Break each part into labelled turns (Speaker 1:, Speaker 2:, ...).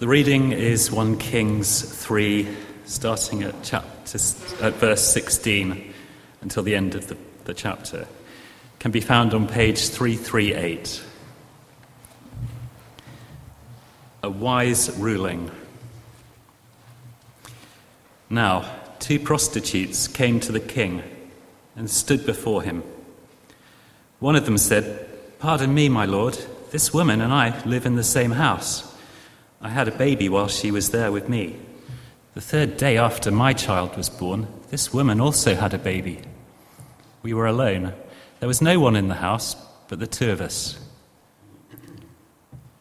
Speaker 1: The reading is 1 Kings 3, starting at, chapter, at verse 16 until the end of the, the chapter. Can be found on page 338. A wise ruling. Now, two prostitutes came to the king and stood before him. One of them said, Pardon me, my lord, this woman and I live in the same house. I had a baby while she was there with me. The third day after my child was born, this woman also had a baby. We were alone. There was no one in the house but the two of us.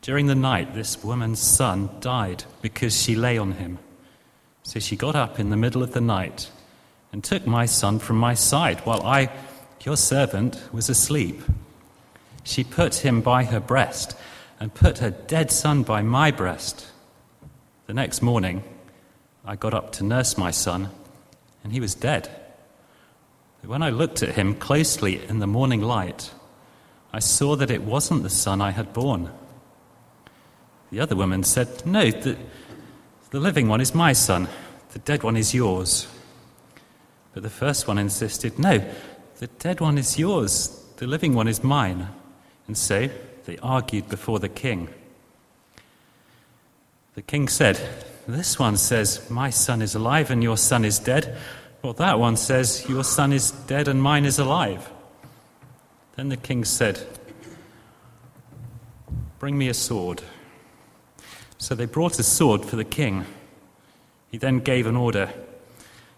Speaker 1: During the night, this woman's son died because she lay on him. So she got up in the middle of the night and took my son from my side while I, your servant, was asleep. She put him by her breast and put her dead son by my breast. The next morning, I got up to nurse my son, and he was dead. But when I looked at him closely in the morning light, I saw that it wasn't the son I had born. The other woman said, No, the, the living one is my son, the dead one is yours. But the first one insisted, No, the dead one is yours, the living one is mine. And so they argued before the king. The king said, This one says, My son is alive and your son is dead. Well, that one says, Your son is dead and mine is alive. Then the king said, Bring me a sword. So they brought a sword for the king. He then gave an order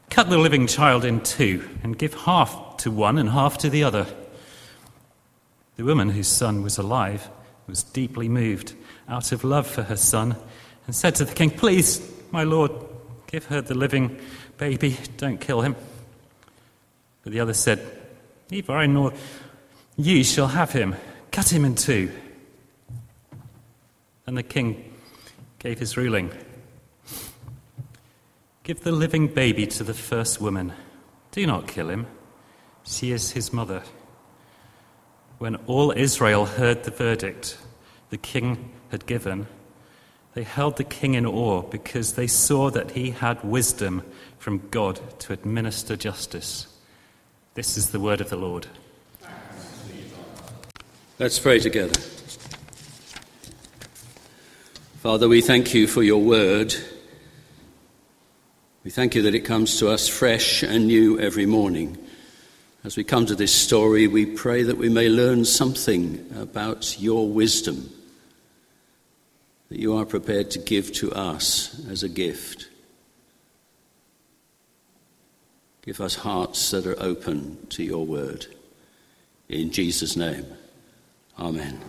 Speaker 1: Cut the living child in two and give half to one and half to the other. The woman whose son was alive was deeply moved out of love for her son and said to the king, Please, my lord, give her the living baby, don't kill him. But the other said, Neither I nor you shall have him. Cut him in two. And the king gave his ruling Give the living baby to the first woman. Do not kill him. She is his mother. When all Israel heard the verdict the king had given, they held the king in awe because they saw that he had wisdom from God to administer justice. This is the word of the Lord.
Speaker 2: Let's pray together. Father, we thank you for your word. We thank you that it comes to us fresh and new every morning. As we come to this story, we pray that we may learn something about your wisdom that you are prepared to give to us as a gift. Give us hearts that are open to your word. In Jesus' name, amen.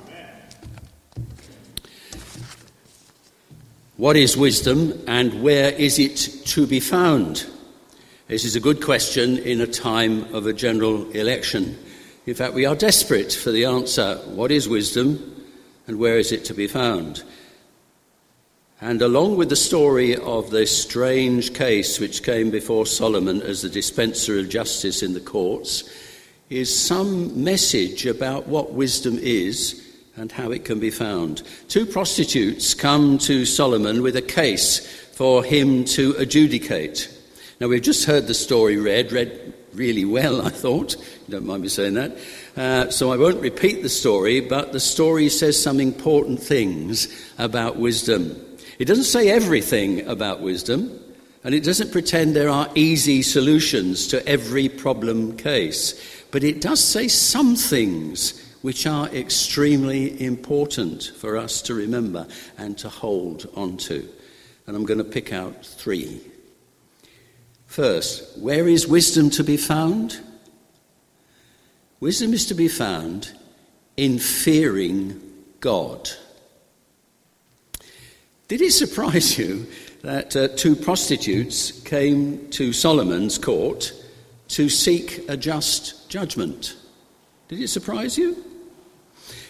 Speaker 2: What is wisdom and where is it to be found? This is a good question in a time of a general election. In fact, we are desperate for the answer what is wisdom and where is it to be found? And along with the story of this strange case which came before Solomon as the dispenser of justice in the courts, is some message about what wisdom is and how it can be found. Two prostitutes come to Solomon with a case for him to adjudicate. Now, we've just heard the story read, read really well, I thought. You don't mind me saying that. Uh, so I won't repeat the story, but the story says some important things about wisdom. It doesn't say everything about wisdom, and it doesn't pretend there are easy solutions to every problem case, but it does say some things which are extremely important for us to remember and to hold on to. And I'm going to pick out three. First, where is wisdom to be found? Wisdom is to be found in fearing God. Did it surprise you that uh, two prostitutes came to Solomon's court to seek a just judgment. Did it surprise you?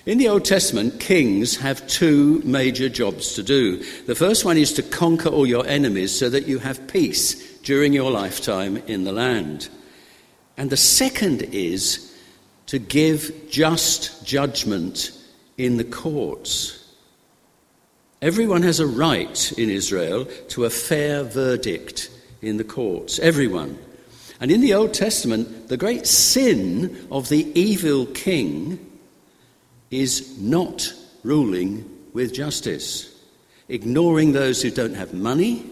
Speaker 2: In the Old Testament, kings have two major jobs to do. The first one is to conquer all your enemies so that you have peace during your lifetime in the land. And the second is to give just judgment in the courts. Everyone has a right in Israel to a fair verdict in the courts. Everyone. And in the Old Testament, the great sin of the evil king is not ruling with justice, ignoring those who don't have money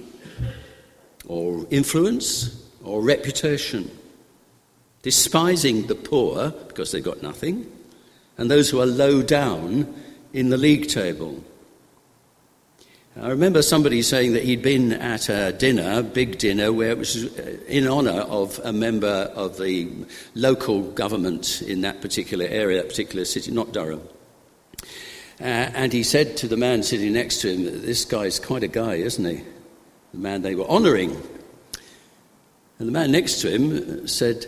Speaker 2: or influence or reputation, despising the poor because they've got nothing, and those who are low down in the league table. I remember somebody saying that he'd been at a dinner, big dinner, where it was uh, in honour of a member of the local government in that particular area, that particular city, not Durham. Uh, and he said to the man sitting next to him, This guy's quite a guy, isn't he? The man they were honouring. And the man next to him said,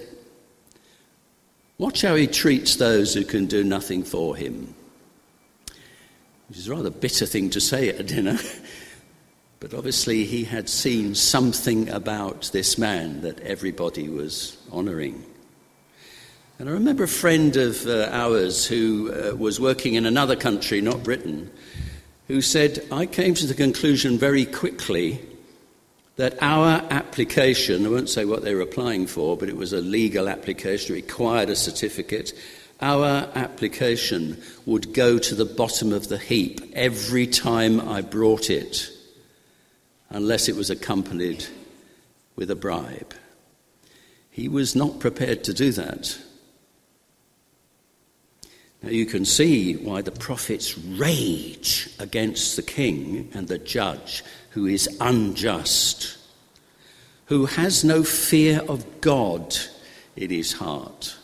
Speaker 2: Watch how he treats those who can do nothing for him which is a rather bitter thing to say at a dinner. but obviously, he had seen something about this man that everybody was honouring. And I remember a friend of uh, ours who uh, was working in another country, not Britain, who said, I came to the conclusion very quickly that our application, I won't say what they were applying for, but it was a legal application, required a certificate, our application would go to the bottom of the heap every time I brought it, unless it was accompanied with a bribe. He was not prepared to do that. Now you can see why the prophets rage against the king and the judge who is unjust, who has no fear of God in his heart.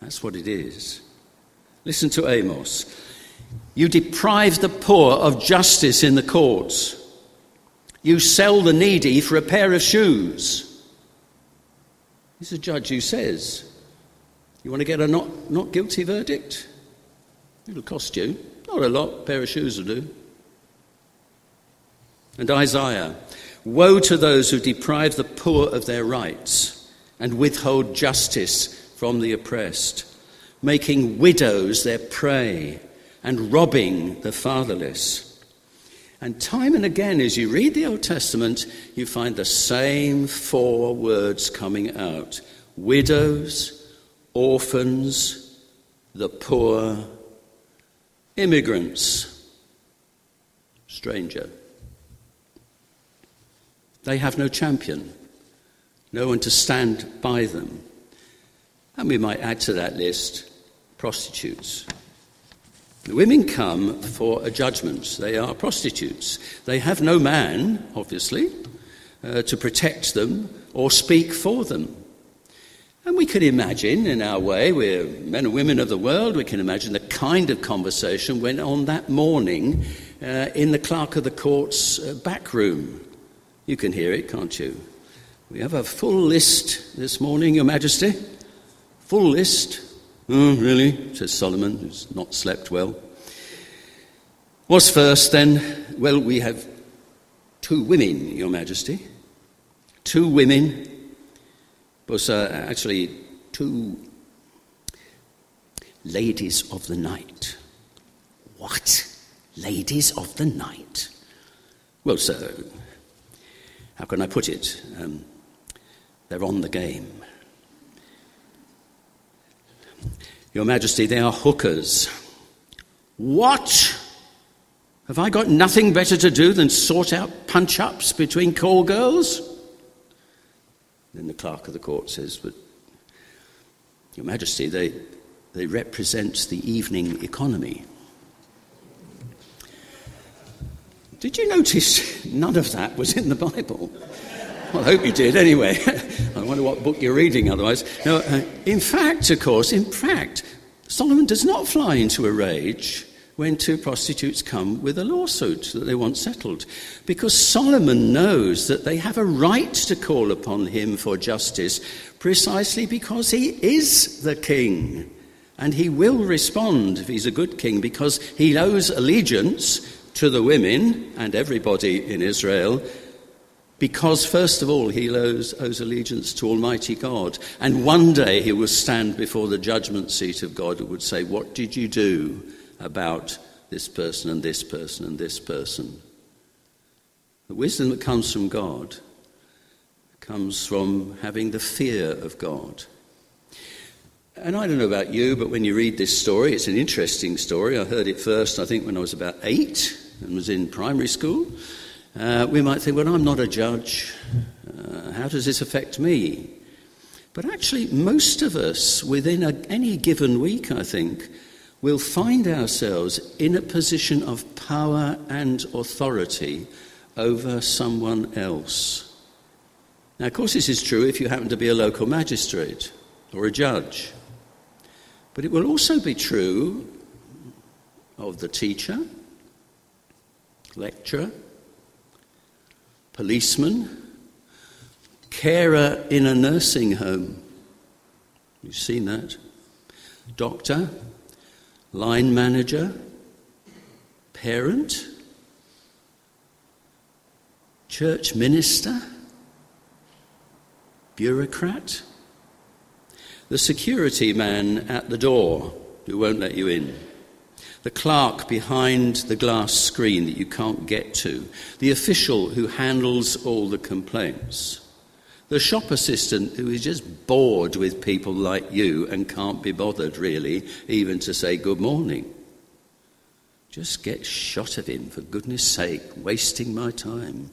Speaker 2: That's what it is. Listen to Amos. You deprive the poor of justice in the courts. You sell the needy for a pair of shoes. This is a judge who says, You want to get a not, not guilty verdict? It'll cost you. Not a lot, a pair of shoes will do. And Isaiah, Woe to those who deprive the poor of their rights and withhold justice from the oppressed, making widows their prey, and robbing the fatherless. And time and again, as you read the Old Testament, you find the same four words coming out widows, orphans, the poor, immigrants, stranger. They have no champion, no one to stand by them. And we might add to that list prostitutes. The women come for a judgment. They are prostitutes. They have no man, obviously, uh, to protect them or speak for them. And we can imagine, in our way, we're men and women of the world, we can imagine the kind of conversation went on that morning uh, in the clerk of the court's uh, back room. You can hear it, can't you? We have a full list this morning, Your Majesty. Full list. Oh, really? says Solomon, who's not slept well. What's first then? Well, we have two women, Your Majesty. Two women, but uh, actually two ladies of the night. What? Ladies of the night? Well, sir, how can I put it? Um, they're on the game. Your Majesty, they are hookers. What? Have I got nothing better to do than sort out punch ups between call girls? Then the clerk of the court says, But, Your Majesty, they, they represent the evening economy. Did you notice none of that was in the Bible? Well, I hope you did anyway. I wonder what book you're reading otherwise. No, uh, in fact, of course, in fact, Solomon does not fly into a rage when two prostitutes come with a lawsuit that they want settled. Because Solomon knows that they have a right to call upon him for justice precisely because he is the king. And he will respond if he's a good king because he owes allegiance to the women and everybody in Israel because, first of all, he owes, owes, allegiance to Almighty God. And one day he will stand before the judgment seat of God and would say, What did you do about this person and this person and this person? The wisdom that comes from God comes from having the fear of God. And I don't know about you, but when you read this story, it's an interesting story. I heard it first, I think, when I was about eight and was in primary school. Uh, we might think, well, I'm not a judge. Uh, how does this affect me? But actually, most of us, within a, any given week, I think, will find ourselves in a position of power and authority over someone else. Now, of course, this is true if you happen to be a local magistrate or a judge. But it will also be true of the teacher, lecturer, policeman, carer in a nursing home. You've seen that. Doctor, line manager, parent, church minister, bureaucrat, the security man at the door who won't let you in the clerk behind the glass screen that you can't get to, the official who handles all the complaints, the shop assistant who is just bored with people like you and can't be bothered, really, even to say good morning. Just get shot of him, for goodness sake, wasting my time.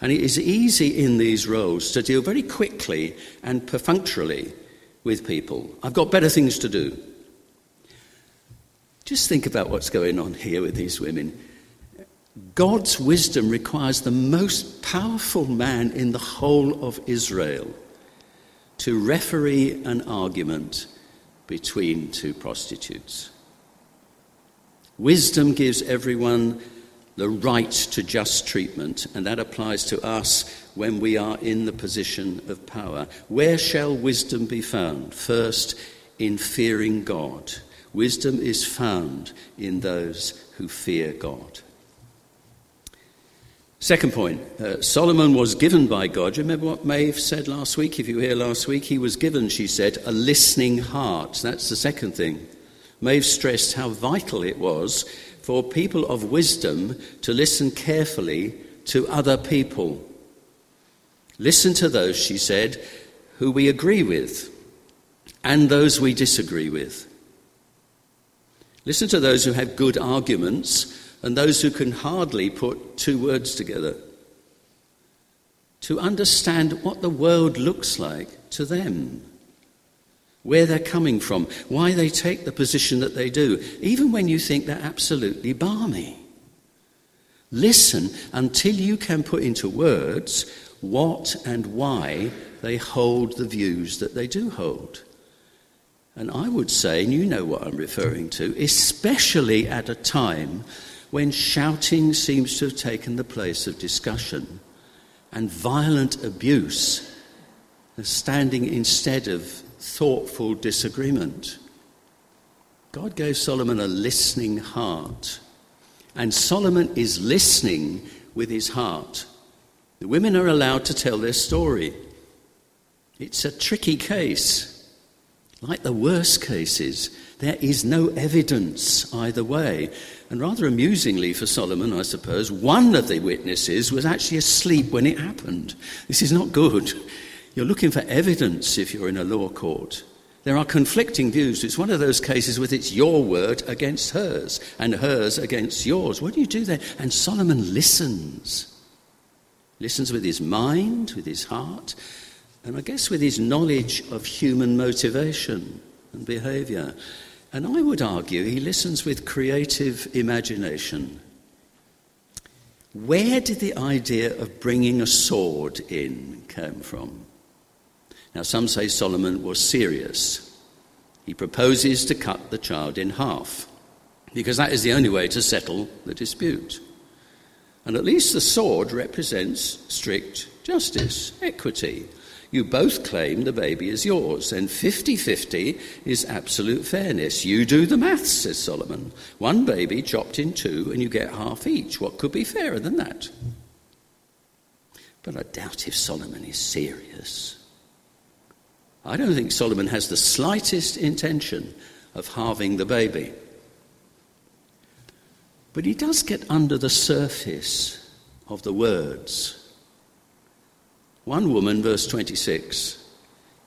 Speaker 2: And it is easy in these roles to deal very quickly and perfunctorily with people. I've got better things to do. Just think about what's going on here with these women. God's wisdom requires the most powerful man in the whole of Israel to referee an argument between two prostitutes. Wisdom gives everyone the right to just treatment, and that applies to us when we are in the position of power. Where shall wisdom be found? First, in fearing God. Wisdom is found in those who fear God. Second point uh, Solomon was given by God. You remember what Maeve said last week? If you were here last week, he was given, she said, a listening heart. That's the second thing. Maeve stressed how vital it was for people of wisdom to listen carefully to other people. Listen to those, she said, who we agree with and those we disagree with. Listen to those who have good arguments and those who can hardly put two words together. To understand what the world looks like to them, where they're coming from, why they take the position that they do, even when you think they're absolutely balmy. Listen until you can put into words what and why they hold the views that they do hold. And I would say, and you know what I'm referring to, especially at a time when shouting seems to have taken the place of discussion and violent abuse standing instead of thoughtful disagreement. God gave Solomon a listening heart, and Solomon is listening with his heart. The women are allowed to tell their story. It's a tricky case. Like the worst cases, there is no evidence either way. And rather amusingly for Solomon, I suppose, one of the witnesses was actually asleep when it happened. This is not good. You're looking for evidence if you're in a law court. There are conflicting views. It's one of those cases with it's your word against hers and hers against yours. What do you do there? And Solomon listens. Listens with his mind, with his heart, and I guess with his knowledge of human motivation and behavior. And I would argue he listens with creative imagination. Where did the idea of bringing a sword in come from? Now, some say Solomon was serious. He proposes to cut the child in half. because that is the only way to settle the dispute. And at least the sword represents strict justice, equity. You both claim the baby is yours, and 50 50 is absolute fairness. You do the maths, says Solomon. One baby chopped in two, and you get half each. What could be fairer than that? But I doubt if Solomon is serious. I don't think Solomon has the slightest intention of halving the baby. But he does get under the surface of the words. One woman, verse 26,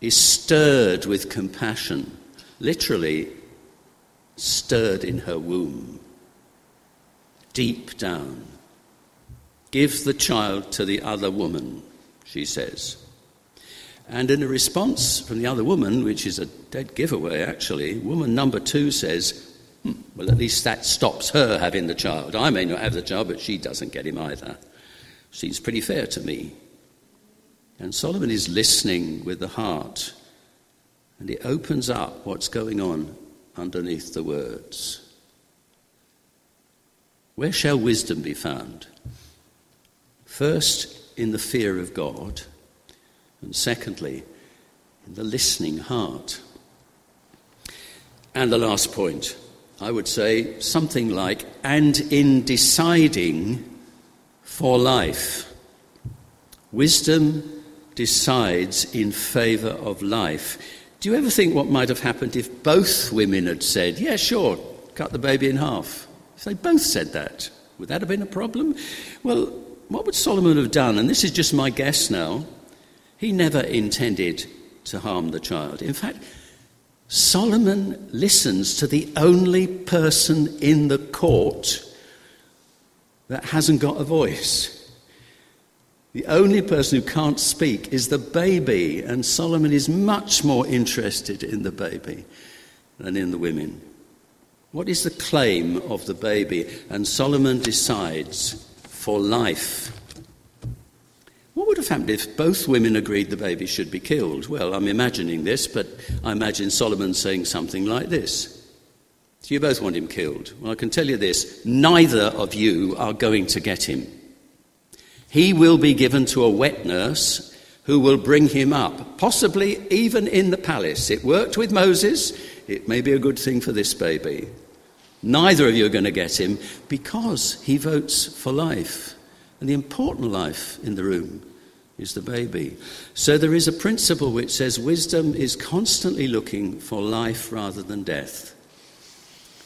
Speaker 2: is stirred with compassion, literally stirred in her womb, deep down. Give the child to the other woman, she says. And in a response from the other woman, which is a dead giveaway actually, woman number two says, hmm, Well, at least that stops her having the child. I may not have the child, but she doesn't get him either. Seems pretty fair to me. And Solomon is listening with the heart, and he opens up what's going on underneath the words. Where shall wisdom be found? First, in the fear of God and secondly, in the listening heart. And the last point, I would say something like, and in deciding for life. Wisdom decides in favour of life. Do you ever think what might have happened if both women had said, Yeah, sure, cut the baby in half? If they both said that, would that have been a problem? Well, what would Solomon have done? And this is just my guess now. He never intended to harm the child. In fact, Solomon listens to the only person in the court that hasn't got a voice. The only person who can't speak is the baby, and Solomon is much more interested in the baby than in the women. What is the claim of the baby? And Solomon decides for life. What would have happened if both women agreed the baby should be killed? Well, I'm imagining this, but I imagine Solomon saying something like this. You both want him killed? Well, I can tell you this neither of you are going to get him. He will be given to a wet nurse who will bring him up, possibly even in the palace. It worked with Moses, it may be a good thing for this baby. Neither of you are going to get him because he votes for life, and the important life in the room is the baby. So there is a principle which says wisdom is constantly looking for life rather than death.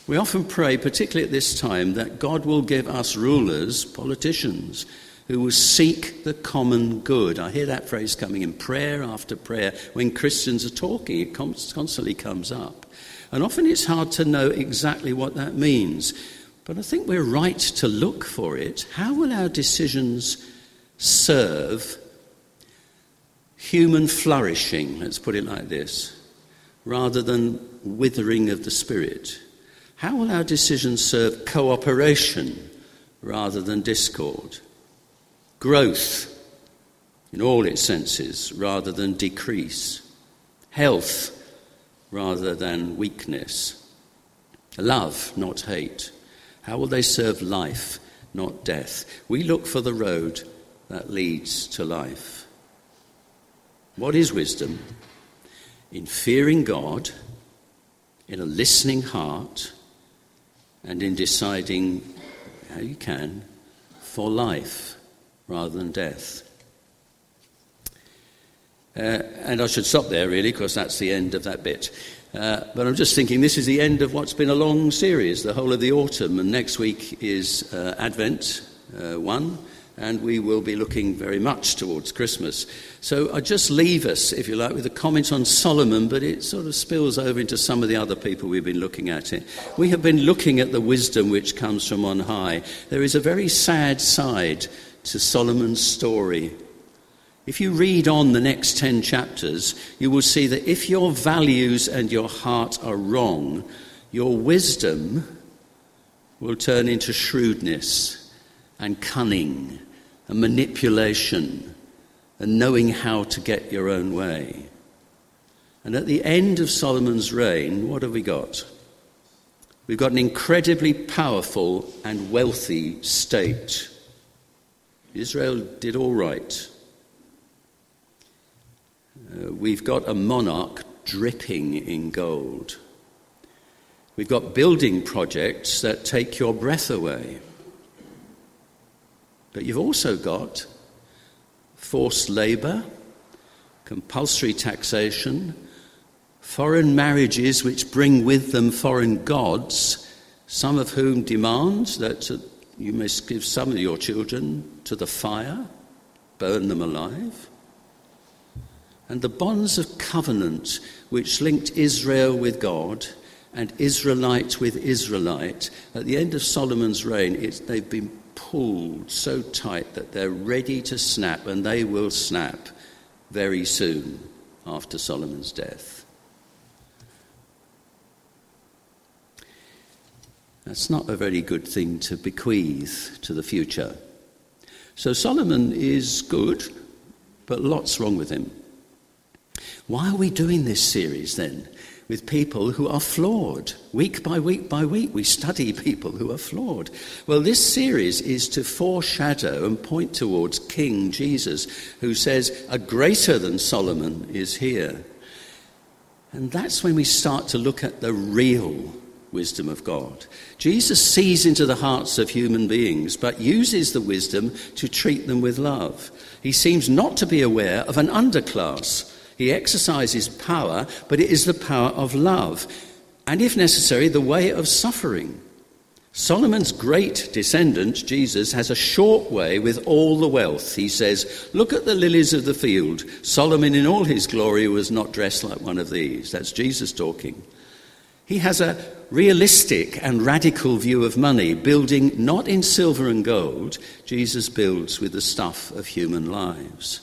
Speaker 2: We often pray, particularly at this time, that God will give us rulers, politicians, who will seek the common good. I hear that phrase coming in prayer after prayer. When Christians are talking, it constantly comes up. And often it's hard to know exactly what that means. But I think we're right to look for it. How will our decisions serve human flourishing, let's put it like this, rather than withering of the spirit? How will our decisions serve cooperation rather than discord? Growth in all its senses rather than decrease? Health rather than weakness? Love, not hate? How will they serve life, not death? We look for the road that leads to life. What is wisdom? In fearing God, in a listening heart, and in deciding how you can for life rather than death. Uh, and I should stop there, really, because that's the end of that bit. Uh, but I'm just thinking this is the end of what's been a long series, the whole of the autumn, and next week is uh, Advent uh, 1 and we will be looking very much towards Christmas. So I just leave us, if you like, with a comment on Solomon, but it sort of spills over into some of the other people we've been looking at. It. We have been looking at the wisdom which comes from on high. There is a very sad side to Solomon's story. If you read on the next 10 chapters, you will see that if your values and your heart are wrong, your wisdom will turn into shrewdness and cunning and manipulation and knowing how to get your own way. And at the end of Solomon's reign, what have we got? We've got an incredibly powerful and wealthy state. Israel did all right. Uh, we've got a monarch dripping in gold. We've got building projects that take your breath away. But you've also got forced labour, compulsory taxation, foreign marriages which bring with them foreign gods, some of whom demand that you must give some of your children to the fire, burn them alive. And the bonds of covenant which linked Israel with God and Israelite with Israelite, at the end of Solomon's reign, they've been pulled so tight that they're ready to snap, and they will snap very soon after Solomon's death. That's not a very good thing to bequeath to the future. So Solomon is good, but lots wrong with him. Why are we doing this series then? with people who are flawed. Week by week by week, we study people who are flawed. Well, this series is to foreshadow and point towards King Jesus, who says, A greater than Solomon is here. And that's when we start to look at the real wisdom of God. Jesus sees into the hearts of human beings, but uses the wisdom to treat them with love. He seems not to be aware of an underclass he exercises power, but it is the power of love, and if necessary, the way of suffering. Solomon's great descendant, Jesus, has a short way with all the wealth. He says, Look at the lilies of the field. Solomon, in all his glory, was not dressed like one of these. That's Jesus talking. He has a realistic and radical view of money, building not in silver and gold. Jesus builds with the stuff of human lives.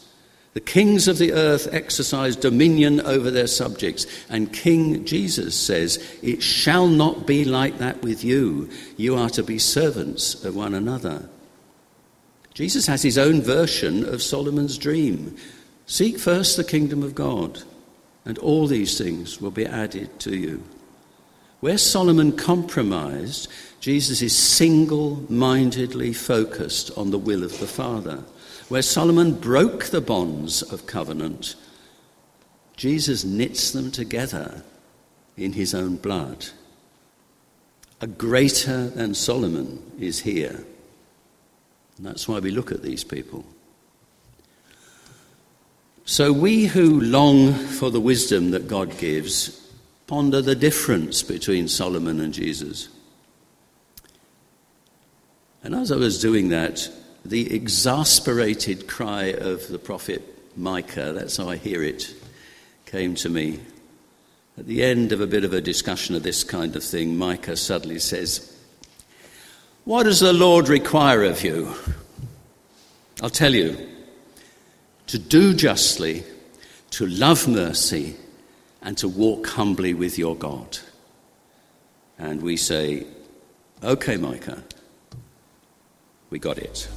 Speaker 2: The kings of the earth exercise dominion over their subjects. And King Jesus says, It shall not be like that with you. You are to be servants of one another. Jesus has his own version of Solomon's dream Seek first the kingdom of God, and all these things will be added to you. Where Solomon compromised, Jesus is single mindedly focused on the will of the Father where Solomon broke the bonds of covenant, Jesus knits them together in his own blood. A greater than Solomon is here. And that's why we look at these people. So, we who long for the wisdom that God gives ponder the difference between Solomon and Jesus. And as I was doing that, the exasperated cry of the prophet Micah, that's how I hear it, came to me. At the end of a bit of a discussion of this kind of thing, Micah suddenly says, What does the Lord require of you? I'll tell you to do justly, to love mercy, and to walk humbly with your God. And we say, Okay, Micah, we got it.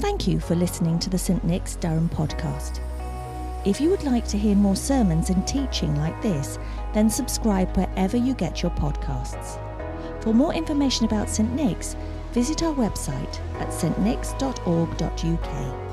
Speaker 3: Thank you for listening to the St Nick's Durham podcast. If you would like to hear more sermons and teaching like this, then subscribe wherever you get your podcasts. For more information about St Nick's, visit our website at stnicks.org.uk.